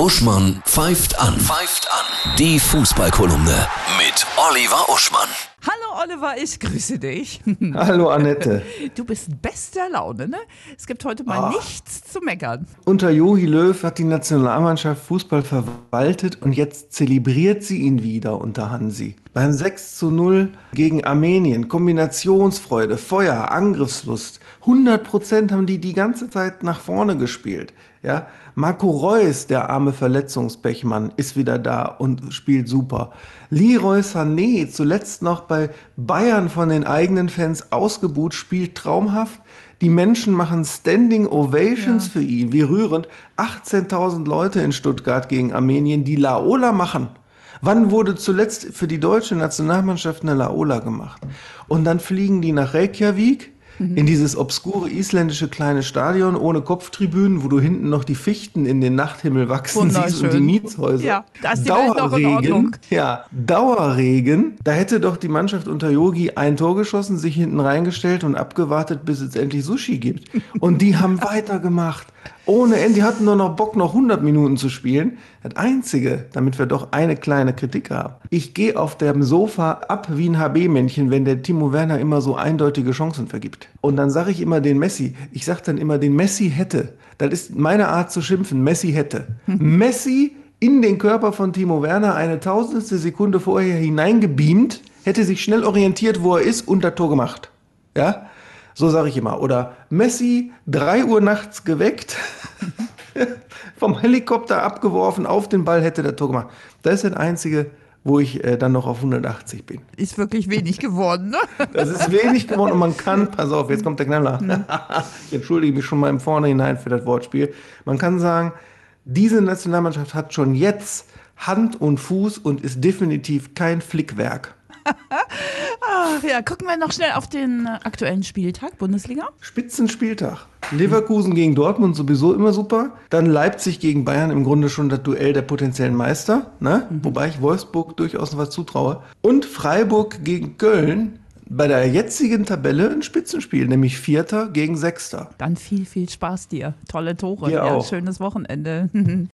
Uschmann pfeift an. Pfeift an. Die Fußballkolumne mit Oliver Uschmann. Hallo Oliver, ich grüße dich. Hallo Annette. Du bist bester Laune, ne? Es gibt heute mal nichts zu meckern. Unter Jogi Löw hat die Nationalmannschaft Fußball verwaltet und jetzt zelebriert sie ihn wieder unter Hansi. Beim 6 zu 0 gegen Armenien, Kombinationsfreude, Feuer, Angriffslust. 100 Prozent haben die die ganze Zeit nach vorne gespielt. Ja, Marco Reus, der arme Verletzungspechmann, ist wieder da und spielt super. Leroy Sané, zuletzt noch bei Bayern von den eigenen Fans ausgebuht, spielt traumhaft. Die Menschen machen Standing Ovations ja. für ihn. Wie rührend. 18.000 Leute in Stuttgart gegen Armenien, die Laola machen. Wann wurde zuletzt für die deutsche Nationalmannschaft eine Laola gemacht? Und dann fliegen die nach Reykjavik mhm. in dieses obskure isländische kleine Stadion ohne Kopftribünen, wo du hinten noch die Fichten in den Nachthimmel wachsen siehst und die Mietshäuser. Ja, da ist die Dauerregen. Ja, Dauerregen. Da hätte doch die Mannschaft unter Yogi ein Tor geschossen, sich hinten reingestellt und abgewartet, bis es endlich Sushi gibt. Und die haben weitergemacht. Ohne Ende. Die hatten nur noch Bock, noch 100 Minuten zu spielen. Das Einzige, damit wir doch eine kleine Kritik haben. Ich gehe auf dem Sofa ab wie ein HB-Männchen, wenn der Timo Werner immer so eindeutige Chancen vergibt. Und dann sage ich immer den Messi. Ich sage dann immer, den Messi hätte. Das ist meine Art zu schimpfen. Messi hätte. Messi in den Körper von Timo Werner eine tausendste Sekunde vorher hineingebeamt, hätte sich schnell orientiert, wo er ist und das Tor gemacht. Ja? So sage ich immer. Oder Messi, 3 Uhr nachts geweckt, vom Helikopter abgeworfen, auf den Ball hätte der Tor gemacht. Das ist das Einzige, wo ich äh, dann noch auf 180 bin. Ist wirklich wenig geworden, ne? Das ist wenig geworden und man kann, pass auf, jetzt kommt der Knaller. Hm. ich entschuldige mich schon mal im Vornherein für das Wortspiel. Man kann sagen, diese Nationalmannschaft hat schon jetzt Hand und Fuß und ist definitiv kein Flickwerk. Ach ja, gucken wir noch schnell auf den aktuellen Spieltag, Bundesliga. Spitzenspieltag. Leverkusen gegen Dortmund sowieso immer super. Dann Leipzig gegen Bayern im Grunde schon das Duell der potenziellen Meister. Ne? Mhm. Wobei ich Wolfsburg durchaus noch was zutraue. Und Freiburg gegen Köln. Bei der jetzigen Tabelle ein Spitzenspiel, nämlich Vierter gegen Sechster. Dann viel, viel Spaß dir. Tolle Tore. Dir ja, schönes Wochenende.